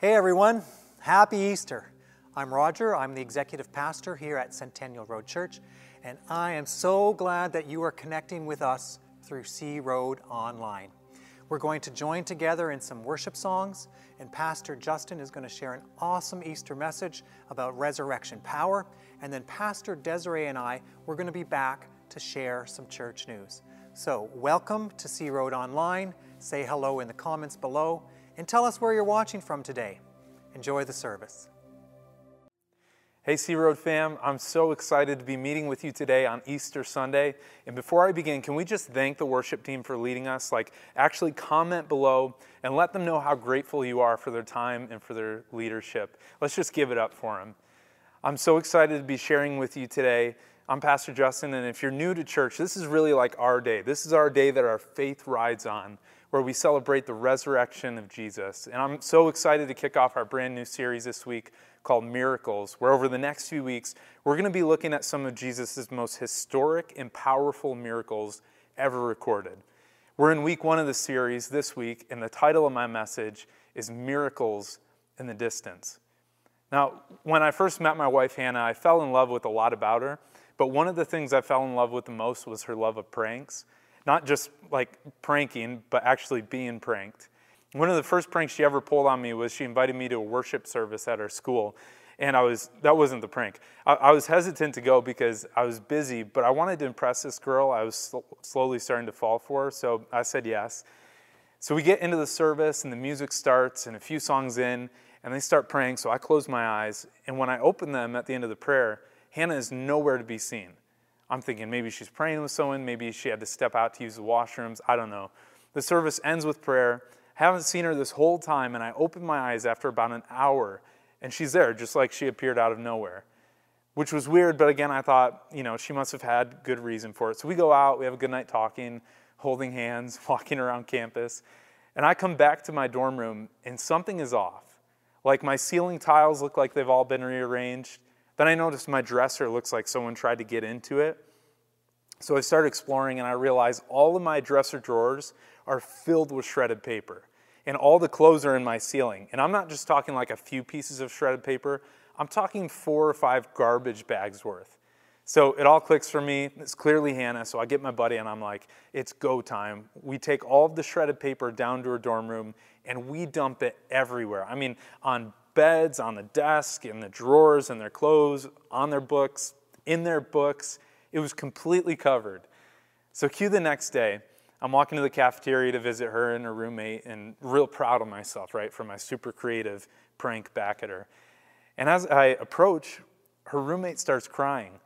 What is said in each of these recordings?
Hey everyone, happy Easter. I'm Roger, I'm the executive pastor here at Centennial Road Church, and I am so glad that you are connecting with us through C Road Online. We're going to join together in some worship songs, and Pastor Justin is going to share an awesome Easter message about resurrection power, and then Pastor Desiree and I, we're going to be back to share some church news. So, welcome to C Road Online. Say hello in the comments below and tell us where you're watching from today. Enjoy the service. Hey, C Road fam, I'm so excited to be meeting with you today on Easter Sunday. And before I begin, can we just thank the worship team for leading us? Like, actually comment below and let them know how grateful you are for their time and for their leadership. Let's just give it up for them. I'm so excited to be sharing with you today. I'm Pastor Justin, and if you're new to church, this is really like our day. This is our day that our faith rides on where we celebrate the resurrection of Jesus. And I'm so excited to kick off our brand new series this week called Miracles, where over the next few weeks, we're going to be looking at some of Jesus' most historic and powerful miracles ever recorded. We're in week one of the series this week, and the title of my message is Miracles in the Distance. Now, when I first met my wife, Hannah, I fell in love with a lot about her, but one of the things I fell in love with the most was her love of pranks not just like pranking, but actually being pranked. One of the first pranks she ever pulled on me was she invited me to a worship service at our school. And I was, that wasn't the prank. I, I was hesitant to go because I was busy, but I wanted to impress this girl I was sl- slowly starting to fall for, so I said yes. So we get into the service and the music starts and a few songs in and they start praying. So I close my eyes and when I open them at the end of the prayer, Hannah is nowhere to be seen. I'm thinking maybe she's praying with someone, maybe she had to step out to use the washrooms. I don't know. The service ends with prayer. Haven't seen her this whole time, and I open my eyes after about an hour, and she's there, just like she appeared out of nowhere, which was weird. But again, I thought, you know, she must have had good reason for it. So we go out, we have a good night talking, holding hands, walking around campus, and I come back to my dorm room, and something is off. Like my ceiling tiles look like they've all been rearranged. Then I noticed my dresser looks like someone tried to get into it. So I started exploring and I realized all of my dresser drawers are filled with shredded paper. And all the clothes are in my ceiling. And I'm not just talking like a few pieces of shredded paper, I'm talking four or five garbage bags worth. So it all clicks for me. It's clearly Hannah. So I get my buddy and I'm like, it's go time. We take all of the shredded paper down to her dorm room and we dump it everywhere. I mean, on beds, on the desk, in the drawers, in their clothes, on their books, in their books. It was completely covered. So, cue the next day. I'm walking to the cafeteria to visit her and her roommate, and real proud of myself, right, for my super creative prank back at her. And as I approach, her roommate starts crying.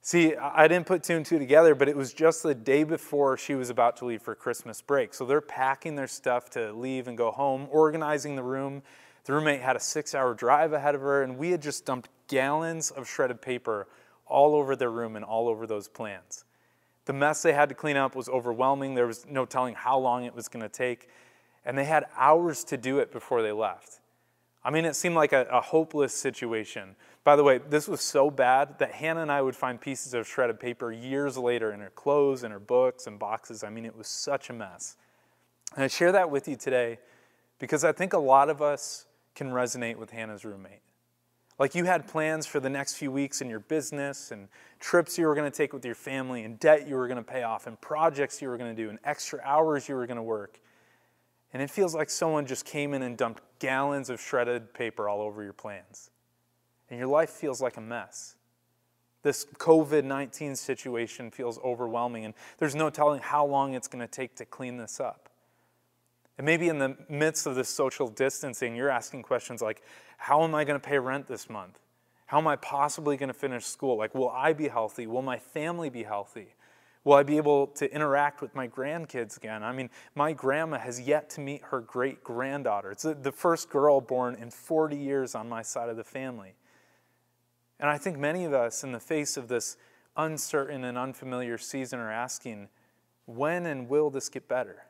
See, I didn't put two and two together, but it was just the day before she was about to leave for Christmas break. So they're packing their stuff to leave and go home, organizing the room, the roommate had a six hour drive ahead of her, and we had just dumped gallons of shredded paper all over their room and all over those plans. The mess they had to clean up was overwhelming. There was no telling how long it was going to take, and they had hours to do it before they left. I mean, it seemed like a, a, hopeless situation. By the way, this was so bad that Hannah and I would find pieces of shredded paper years later in her clothes and her books and boxes. I mean, it was such a mess. And I share that with you today because I think a lot of us can resonate with Hannah's roommate. Like you had plans for the next few weeks in your business and trips you were going to take with your family and debt you were going to pay off and projects you were going to do and extra hours you were going to work. And it feels like someone just came in and dumped gallons of shredded paper all over your plans. And your life feels like a mess. This COVID 19 situation feels overwhelming, and there's no telling how long it's going to take to clean this up. And maybe in the midst of this social distancing, you're asking questions like, How am I going to pay rent this month? How am I possibly going to finish school? Like, will I be healthy? Will my family be healthy? Will I be able to interact with my grandkids again? I mean, my grandma has yet to meet her great granddaughter. It's the first girl born in 40 years on my side of the family. And I think many of us, in the face of this uncertain and unfamiliar season, are asking, when and will this get better?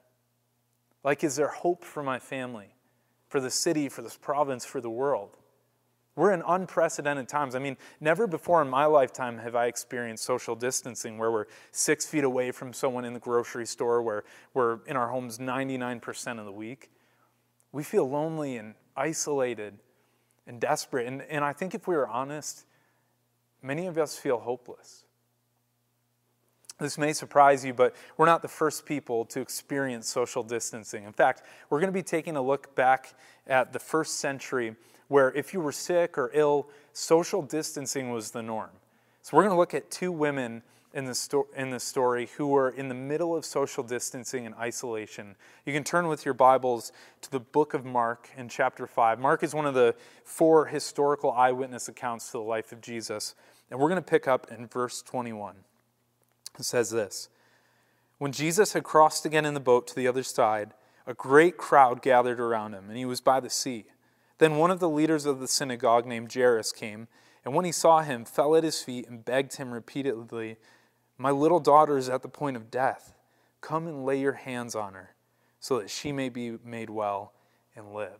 Like, is there hope for my family, for the city, for this province, for the world? We're in unprecedented times. I mean, never before in my lifetime have I experienced social distancing where we're six feet away from someone in the grocery store, where we're in our homes 99% of the week. We feel lonely and isolated and desperate. And, and I think if we were honest, many of us feel hopeless. This may surprise you, but we're not the first people to experience social distancing. In fact, we're going to be taking a look back at the first century where if you were sick or ill, social distancing was the norm. So we're going to look at two women in the, sto- in the story who were in the middle of social distancing and isolation. You can turn with your Bibles to the book of Mark in chapter 5. Mark is one of the four historical eyewitness accounts to the life of Jesus. And we're going to pick up in verse 21. It says this When Jesus had crossed again in the boat to the other side, a great crowd gathered around him, and he was by the sea. Then one of the leaders of the synagogue named Jairus came, and when he saw him, fell at his feet and begged him repeatedly, My little daughter is at the point of death. Come and lay your hands on her, so that she may be made well and live.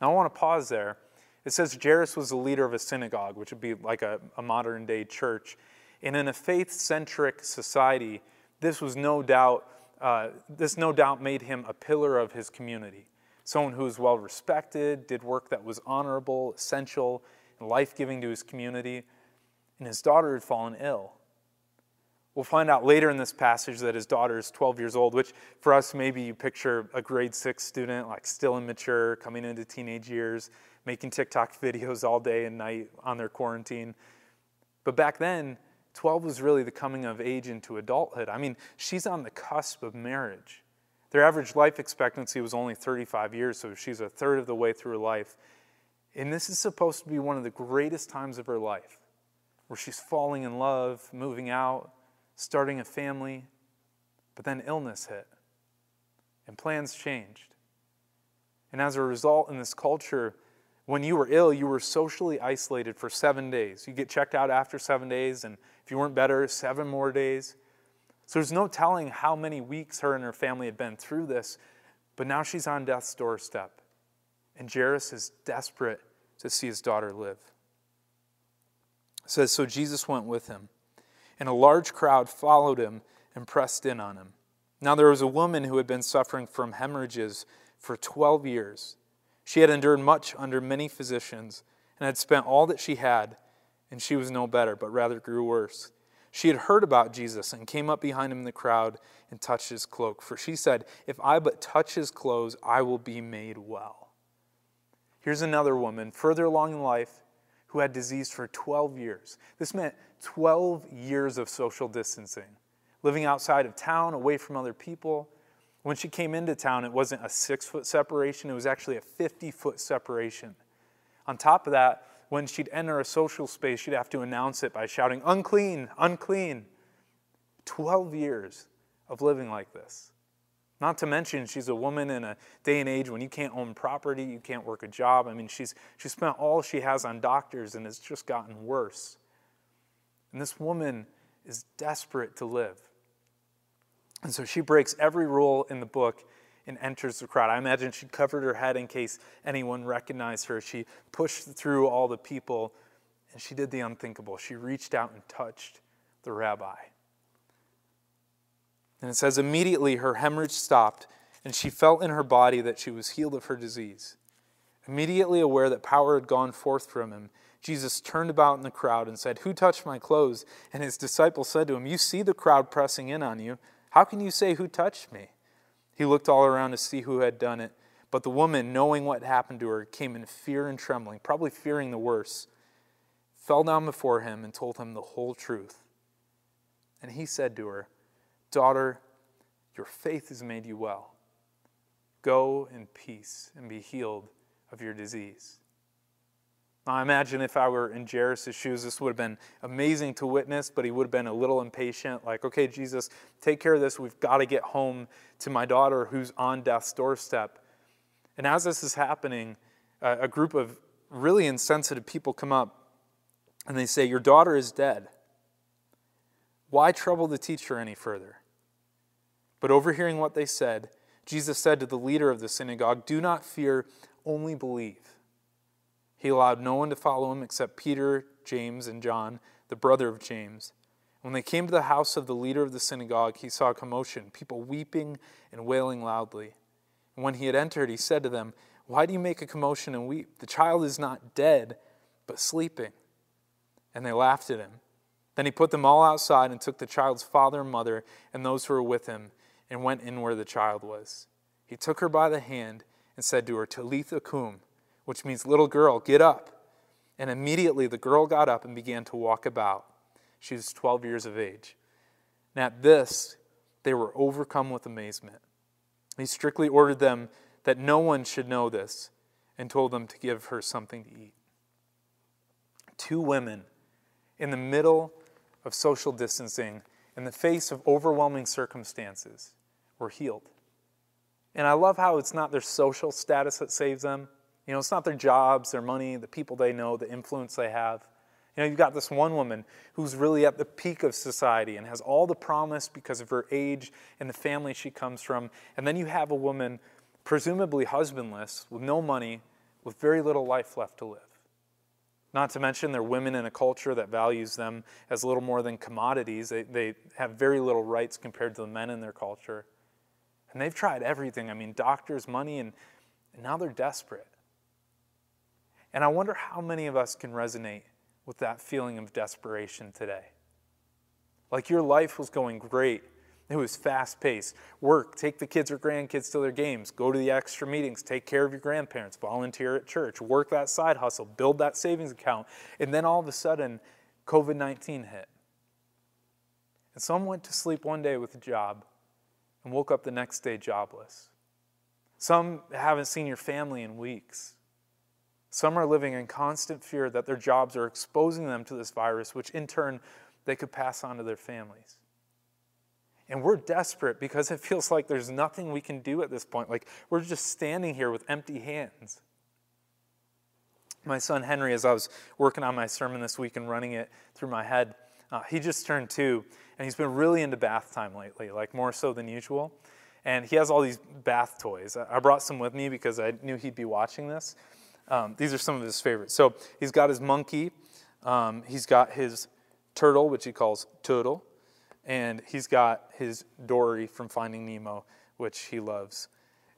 Now I want to pause there. It says Jairus was the leader of a synagogue, which would be like a, a modern day church. And in a faith centric society, this was no doubt, uh, this no doubt made him a pillar of his community. Someone who was well respected, did work that was honorable, essential, and life giving to his community. And his daughter had fallen ill. We'll find out later in this passage that his daughter is 12 years old, which for us, maybe you picture a grade six student, like still immature, coming into teenage years, making TikTok videos all day and night on their quarantine. But back then, 12 was really the coming of age into adulthood. I mean, she's on the cusp of marriage. Their average life expectancy was only 35 years, so she's a third of the way through her life. And this is supposed to be one of the greatest times of her life, where she's falling in love, moving out, starting a family. But then illness hit, and plans changed. And as a result, in this culture, when you were ill, you were socially isolated for seven days. You get checked out after seven days, and you weren't better, seven more days. So there's no telling how many weeks her and her family had been through this, but now she's on death's doorstep. And Jairus is desperate to see his daughter live. It says, So Jesus went with him, and a large crowd followed him and pressed in on him. Now there was a woman who had been suffering from hemorrhages for 12 years. She had endured much under many physicians and had spent all that she had, and she was no better, but rather grew worse. She had heard about Jesus and came up behind him in the crowd and touched his cloak. For she said, If I but touch his clothes, I will be made well. Here's another woman further along in life who had disease for 12 years. This meant 12 years of social distancing, living outside of town, away from other people. When she came into town, it wasn't a six foot separation, it was actually a 50 foot separation. On top of that, when she'd enter a social space, she'd have to announce it by shouting, unclean, unclean. 12 years of living like this. Not to mention, she's a woman in a day and age when you can't own property, you can't work a job. I mean, she's, she spent all she has on doctors, and it's just gotten worse. And this woman is desperate to live. And so she breaks every rule in the book and enters the crowd. I imagine she covered her head in case anyone recognized her. She pushed through all the people and she did the unthinkable. She reached out and touched the rabbi. And it says, immediately her hemorrhage stopped, and she felt in her body that she was healed of her disease. Immediately aware that power had gone forth from him, Jesus turned about in the crowd and said, Who touched my clothes? And his disciples said to him, You see the crowd pressing in on you. How can you say, Who touched me? He looked all around to see who had done it. But the woman, knowing what happened to her, came in fear and trembling, probably fearing the worst, fell down before him and told him the whole truth. And he said to her, Daughter, your faith has made you well. Go in peace and be healed of your disease. I imagine if I were in Jairus' shoes, this would have been amazing to witness, but he would have been a little impatient. Like, okay, Jesus, take care of this. We've got to get home to my daughter who's on death's doorstep. And as this is happening, a group of really insensitive people come up and they say, Your daughter is dead. Why trouble the teacher any further? But overhearing what they said, Jesus said to the leader of the synagogue, Do not fear, only believe. He allowed no one to follow him except Peter, James, and John, the brother of James. When they came to the house of the leader of the synagogue, he saw a commotion, people weeping and wailing loudly. And when he had entered, he said to them, Why do you make a commotion and weep? The child is not dead, but sleeping. And they laughed at him. Then he put them all outside and took the child's father and mother and those who were with him and went in where the child was. He took her by the hand and said to her, Talitha cum, which means little girl, get up. And immediately the girl got up and began to walk about. She was 12 years of age. And at this, they were overcome with amazement. He strictly ordered them that no one should know this and told them to give her something to eat. Two women in the middle of social distancing, in the face of overwhelming circumstances, were healed. And I love how it's not their social status that saves them. You know, it's not their jobs, their money, the people they know, the influence they have. You know, you've got this one woman who's really at the peak of society and has all the promise because of her age and the family she comes from. And then you have a woman, presumably husbandless, with no money, with very little life left to live. Not to mention, they're women in a culture that values them as little more than commodities. They, they have very little rights compared to the men in their culture. And they've tried everything. I mean, doctors, money, and, and now they're desperate. And I wonder how many of us can resonate with that feeling of desperation today. Like your life was going great. It was fast paced. Work, take the kids or grandkids to their games, go to the extra meetings, take care of your grandparents, volunteer at church, work that side hustle, build that savings account. And then all of a sudden, COVID 19 hit. And some went to sleep one day with a job and woke up the next day jobless. Some haven't seen your family in weeks. Some are living in constant fear that their jobs are exposing them to this virus, which in turn they could pass on to their families. And we're desperate because it feels like there's nothing we can do at this point. Like we're just standing here with empty hands. My son Henry, as I was working on my sermon this week and running it through my head, uh, he just turned two, and he's been really into bath time lately, like more so than usual. And he has all these bath toys. I brought some with me because I knew he'd be watching this. Um, these are some of his favorites. So he's got his monkey, um, he's got his turtle, which he calls Turtle, and he's got his Dory from Finding Nemo, which he loves.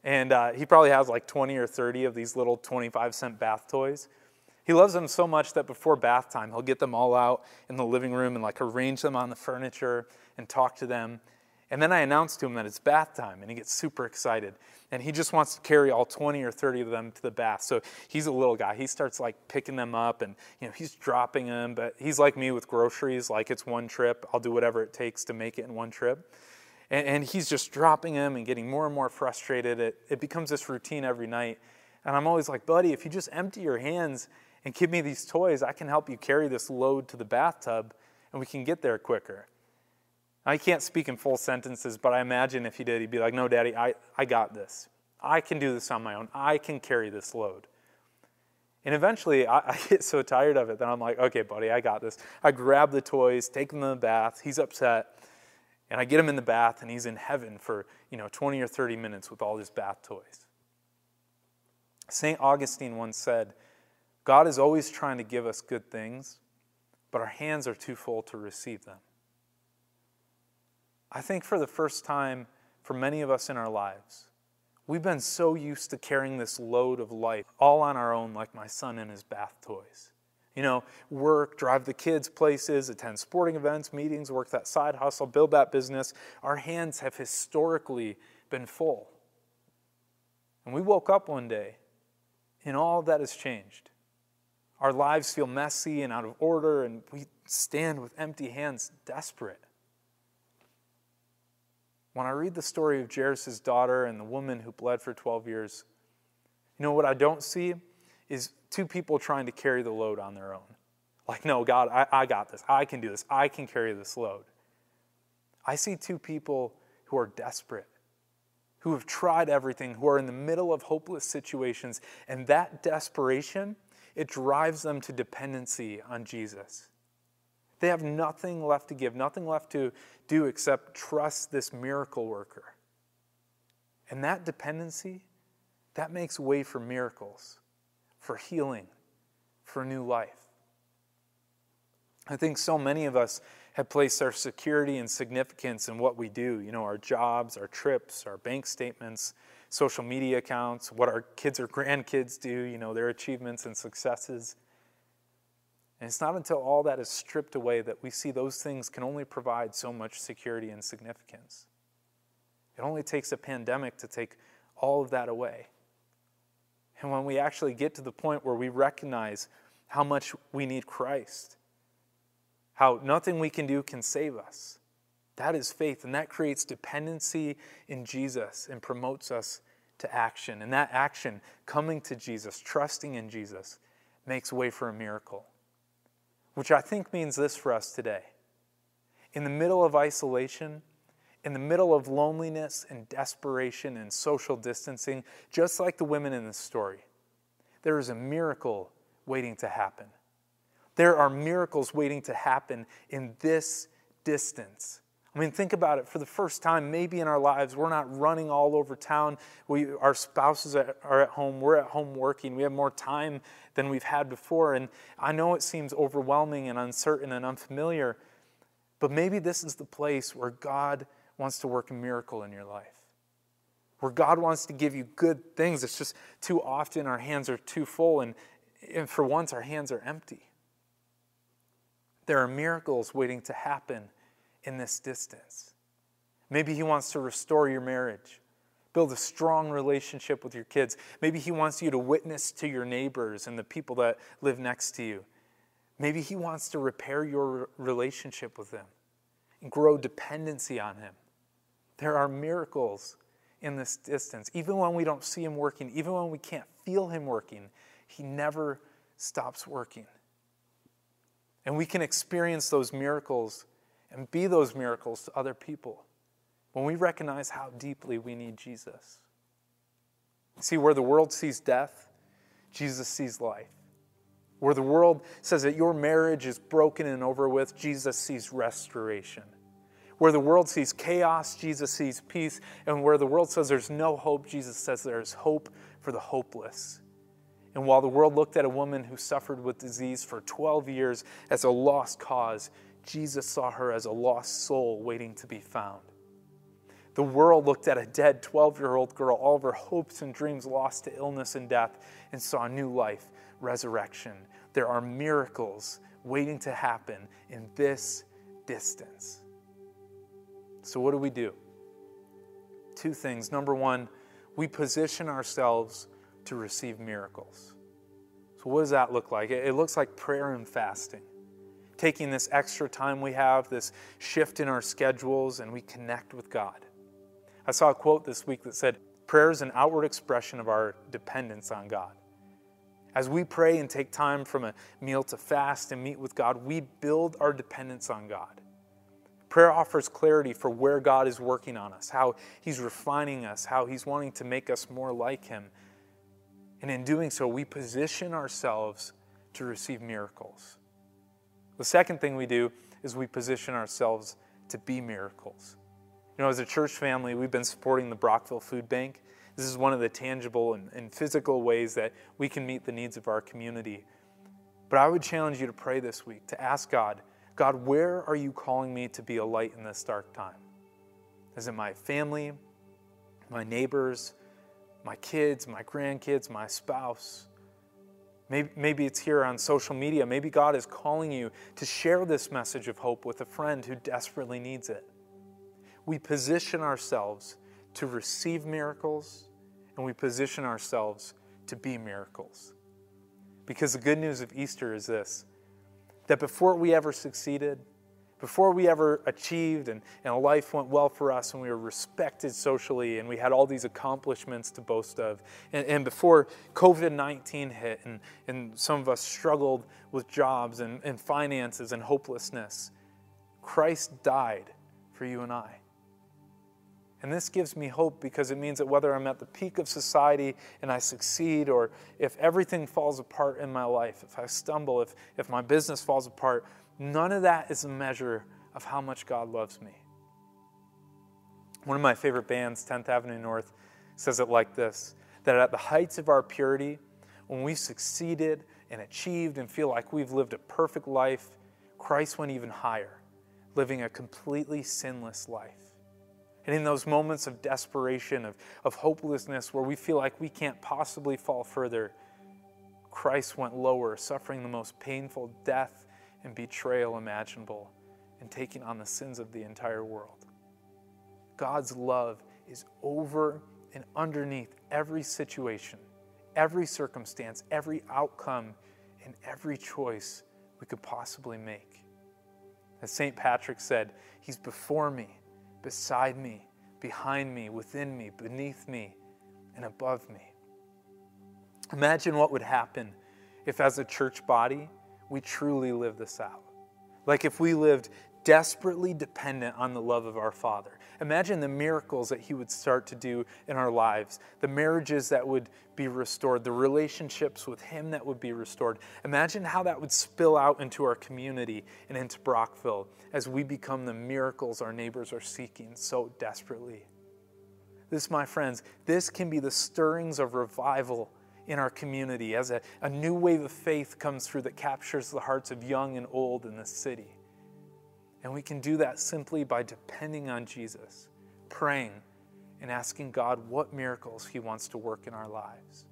And uh, he probably has like 20 or 30 of these little 25 cent bath toys. He loves them so much that before bath time, he'll get them all out in the living room and like arrange them on the furniture and talk to them. And then I announce to him that it's bath time, and he gets super excited. And he just wants to carry all 20 or 30 of them to the bath. So he's a little guy. He starts like picking them up, and you know he's dropping them. But he's like me with groceries. Like it's one trip. I'll do whatever it takes to make it in one trip. And, and he's just dropping them and getting more and more frustrated. It, it becomes this routine every night. And I'm always like, buddy, if you just empty your hands and give me these toys, I can help you carry this load to the bathtub, and we can get there quicker. I can't speak in full sentences, but I imagine if he did, he'd be like, No, Daddy, I, I got this. I can do this on my own. I can carry this load. And eventually, I, I, get so tired of it that I'm like, okay, buddy, I got this. I grab the toys, take them to the bath. He's upset. And I get him in the bath, and he's in heaven for, you know, 20 or 30 minutes with all his bath toys. St. Augustine once said, God is always trying to give us good things, but our hands are too full to receive them. I think for the first time for many of us in our lives, we've been so used to carrying this load of life all on our own, like my son and his bath toys. You know, work, drive the kids places, attend sporting events, meetings, work that side hustle, build that business. Our hands have historically been full. And we woke up one day and all that has changed. Our lives feel messy and out of order, and we stand with empty hands, desperate. When I read the story of Jairus' daughter and the woman who bled for 12 years, you know what I don't see is two people trying to carry the load on their own. Like, no, God, I, I got this. I can do this. I can carry this load. I see two people who are desperate, who have tried everything, who are in the middle of hopeless situations, and that desperation, it drives them to dependency on Jesus. They have nothing left to give, nothing left to do except trust this miracle worker. And that dependency, that makes way for miracles, for healing, for new life. I think so many of us have placed our security and significance in what we do, you know, our jobs, our trips, our bank statements, social media accounts, what our kids or grandkids do, you know, their achievements and successes. And it's not until all that is stripped away that we see those things can only provide so much security and significance. It only takes a pandemic to take all of that away. And when we actually get to the point where we recognize how much we need Christ, how nothing we can do can save us, that is faith, and that creates dependency in Jesus and promotes us to action. And that action, coming to Jesus, trusting in Jesus, makes way for a miracle. Which I think means this for us today. In the middle of isolation, in the middle of loneliness and desperation and social distancing, just like the women in this story, there is a miracle waiting to happen. There are miracles waiting to happen in this distance. I mean, think about it. For the first time, maybe in our lives, we're not running all over town. We, our spouses are at home. We're at home working. We have more time than we've had before. And I know it seems overwhelming and uncertain and unfamiliar, but maybe this is the place where God wants to work a miracle in your life. Where God wants to give you good things. It's just too often our hands are too full, and, and for once, our hands are empty. There are miracles waiting to happen in this distance. Maybe He wants to restore your marriage, build a strong relationship with your kids. Maybe He wants you to witness to your neighbors and the people that live next to you. Maybe He wants to repair your relationship with them and grow dependency on Him. There are miracles in this distance. Even when we don't see Him working, even when we can't feel Him working, He never stops working. And we can experience those miracles and be those miracles to other people when we recognize how deeply we need Jesus. See, where the world sees death, Jesus sees life. Where the world says that your marriage is broken and over with, Jesus sees restoration. Where the world sees chaos, Jesus sees peace. And where the world says there's no hope, Jesus says there's hope for the hopeless. And while the world looked at a woman who suffered with disease for 12 years as a lost cause, Jesus saw her as a lost soul waiting to be found. The world looked at a dead 12 year old girl, all of her hopes and dreams lost to illness and death, and saw new life, resurrection. There are miracles waiting to happen in this distance. So, what do we do? Two things. Number one, we position ourselves to receive miracles. So, what does that look like? It looks like prayer and fasting taking this extra time we have, this shift in our schedules, and we connect with God. I saw a quote this week that said, Prayer is an outward expression of our dependence on God. As we pray and take time from a meal to fast and meet with God, we build our dependence on God. Prayer offers clarity for where God is working on us, how He's refining us, how He's wanting to make us more like Him. And in doing so, we position ourselves to receive miracles. The second thing we do is we position ourselves to be miracles. You know, as a church family, we've been supporting the Brockville Food Bank. This is one of the tangible and, and, physical ways that we can meet the needs of our community. But I would challenge you to pray this week, to ask God, God, where are you calling me to be a light in this dark time? Is it my family, my neighbors, my kids, my grandkids, my spouse? Maybe, maybe it's here on social media. Maybe God is calling you to share this message of hope with a friend who desperately needs it. We position ourselves to receive miracles and we position ourselves to be miracles. Because the good news of Easter is this that before we ever succeeded, before we ever achieved and, and life went well for us and we were respected socially and we had all these accomplishments to boast of, and, and before COVID 19 hit and, and some of us struggled with jobs and, and finances and hopelessness, Christ died for you and I. And this gives me hope because it means that whether I'm at the peak of society and I succeed, or if everything falls apart in my life, if I stumble, if, if my business falls apart, None of that is a measure of how much God loves me. One of my favorite bands, 10th Avenue North, says it like this that at the heights of our purity, when we've succeeded and achieved and feel like we've lived a perfect life, Christ went even higher, living a completely sinless life. And in those moments of desperation, of, of hopelessness, where we feel like we can't possibly fall further, Christ went lower, suffering the most painful death and betrayal imaginable, and taking on the sins of the entire world. God's love is over and underneath every situation, every circumstance, every outcome, and every choice we could possibly make. As St. Patrick said, He's before me, beside me, behind me, within me, beneath me, and above me. Imagine what would happen if, as a church body, we truly live this out. Like if we lived desperately dependent on the love of our Father. Imagine the miracles that He would start to do in our lives, the marriages that would be restored, the relationships with Him that would be restored. Imagine how that would spill out into our community and into Brockville as we become the miracles our neighbors are seeking so desperately. This, my friends, this can be the stirrings of revival in our community as a, a new wave of faith comes through that captures the hearts of young and old in this city. And we can do that simply by depending on Jesus, praying, and asking God what miracles He wants to work in our lives.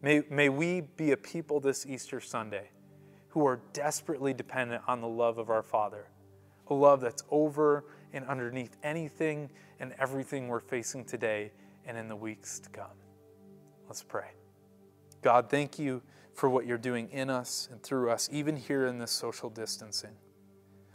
May, may we be a people this Easter Sunday who are desperately dependent on the love of our Father, a love that's over and underneath anything and everything we're facing today and in the weeks to come. Let's pray. God, thank you for what you're doing in us and through us, even here in this social distancing.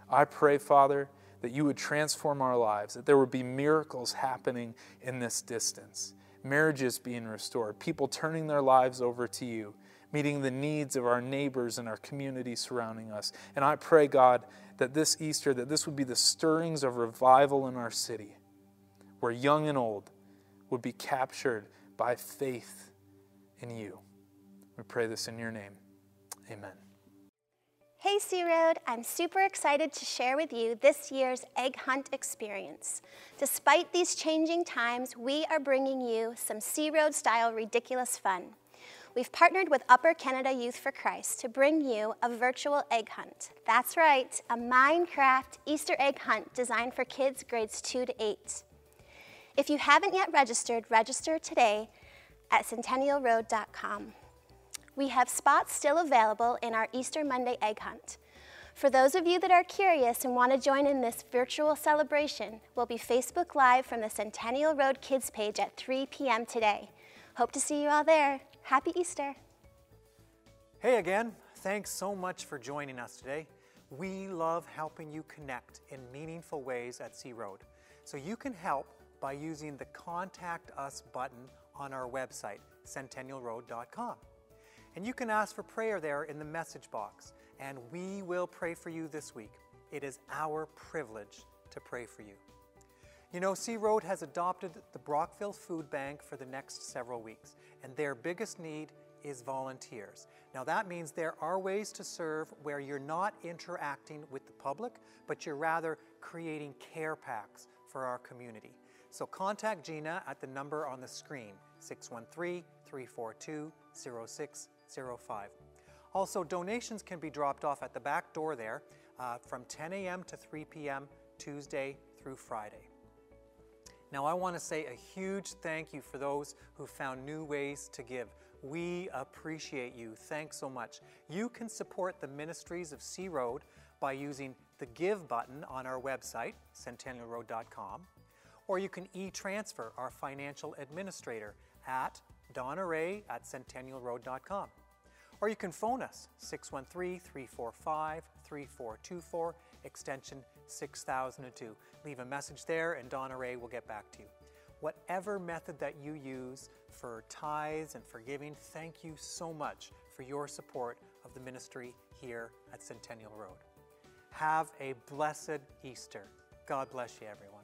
I pray, Father, that you would transform our lives, that there would be miracles happening in this distance, marriages being restored, people turning their lives over to you, meeting the needs of our neighbors and our community surrounding us. And I pray, God, that this Easter, that this would be the stirrings of revival in our city, where young and old would be captured by faith in you. We pray this in your name. Amen. Hey C Road, I'm super excited to share with you this year's egg hunt experience. Despite these changing times, we are bringing you some C Road style ridiculous fun. We've partnered with Upper Canada Youth for Christ to bring you a virtual egg hunt. That's right, a Minecraft Easter egg hunt designed for kids grades 2 to 8. If you haven't yet registered, register today at centennialroad.com. We have spots still available in our Easter Monday egg hunt. For those of you that are curious and want to join in this virtual celebration, we'll be Facebook Live from the Centennial Road Kids page at 3 p.m. today. Hope to see you all there. Happy Easter. Hey again, thanks so much for joining us today. We love helping you connect in meaningful ways at C Road. So you can help by using the Contact Us button on our website, centennialroad.com. And you can ask for prayer there in the message box, and we will pray for you this week. It is our privilege to pray for you. You know, C Road has adopted the Brockville Food Bank for the next several weeks, and their biggest need is volunteers. Now, that means there are ways to serve where you're not interacting with the public, but you're rather creating care packs for our community. So contact Gina at the number on the screen, 613 342 0605. Also, donations can be dropped off at the back door there uh, from 10 a.m. to 3 p.m. Tuesday through Friday. Now, I want to say a huge thank you for those who found new ways to give. We appreciate you. Thanks so much. You can support the ministries of C Road by using the Give button on our website, centennialroad.com, or you can e transfer our financial administrator at Donna Ray at centennialroad.com. Or you can phone us 613 345 3424, extension 6002. Leave a message there, and Donna Ray will get back to you. Whatever method that you use for tithes and for giving, thank you so much for your support of the ministry here at Centennial Road. Have a blessed Easter. God bless you, everyone.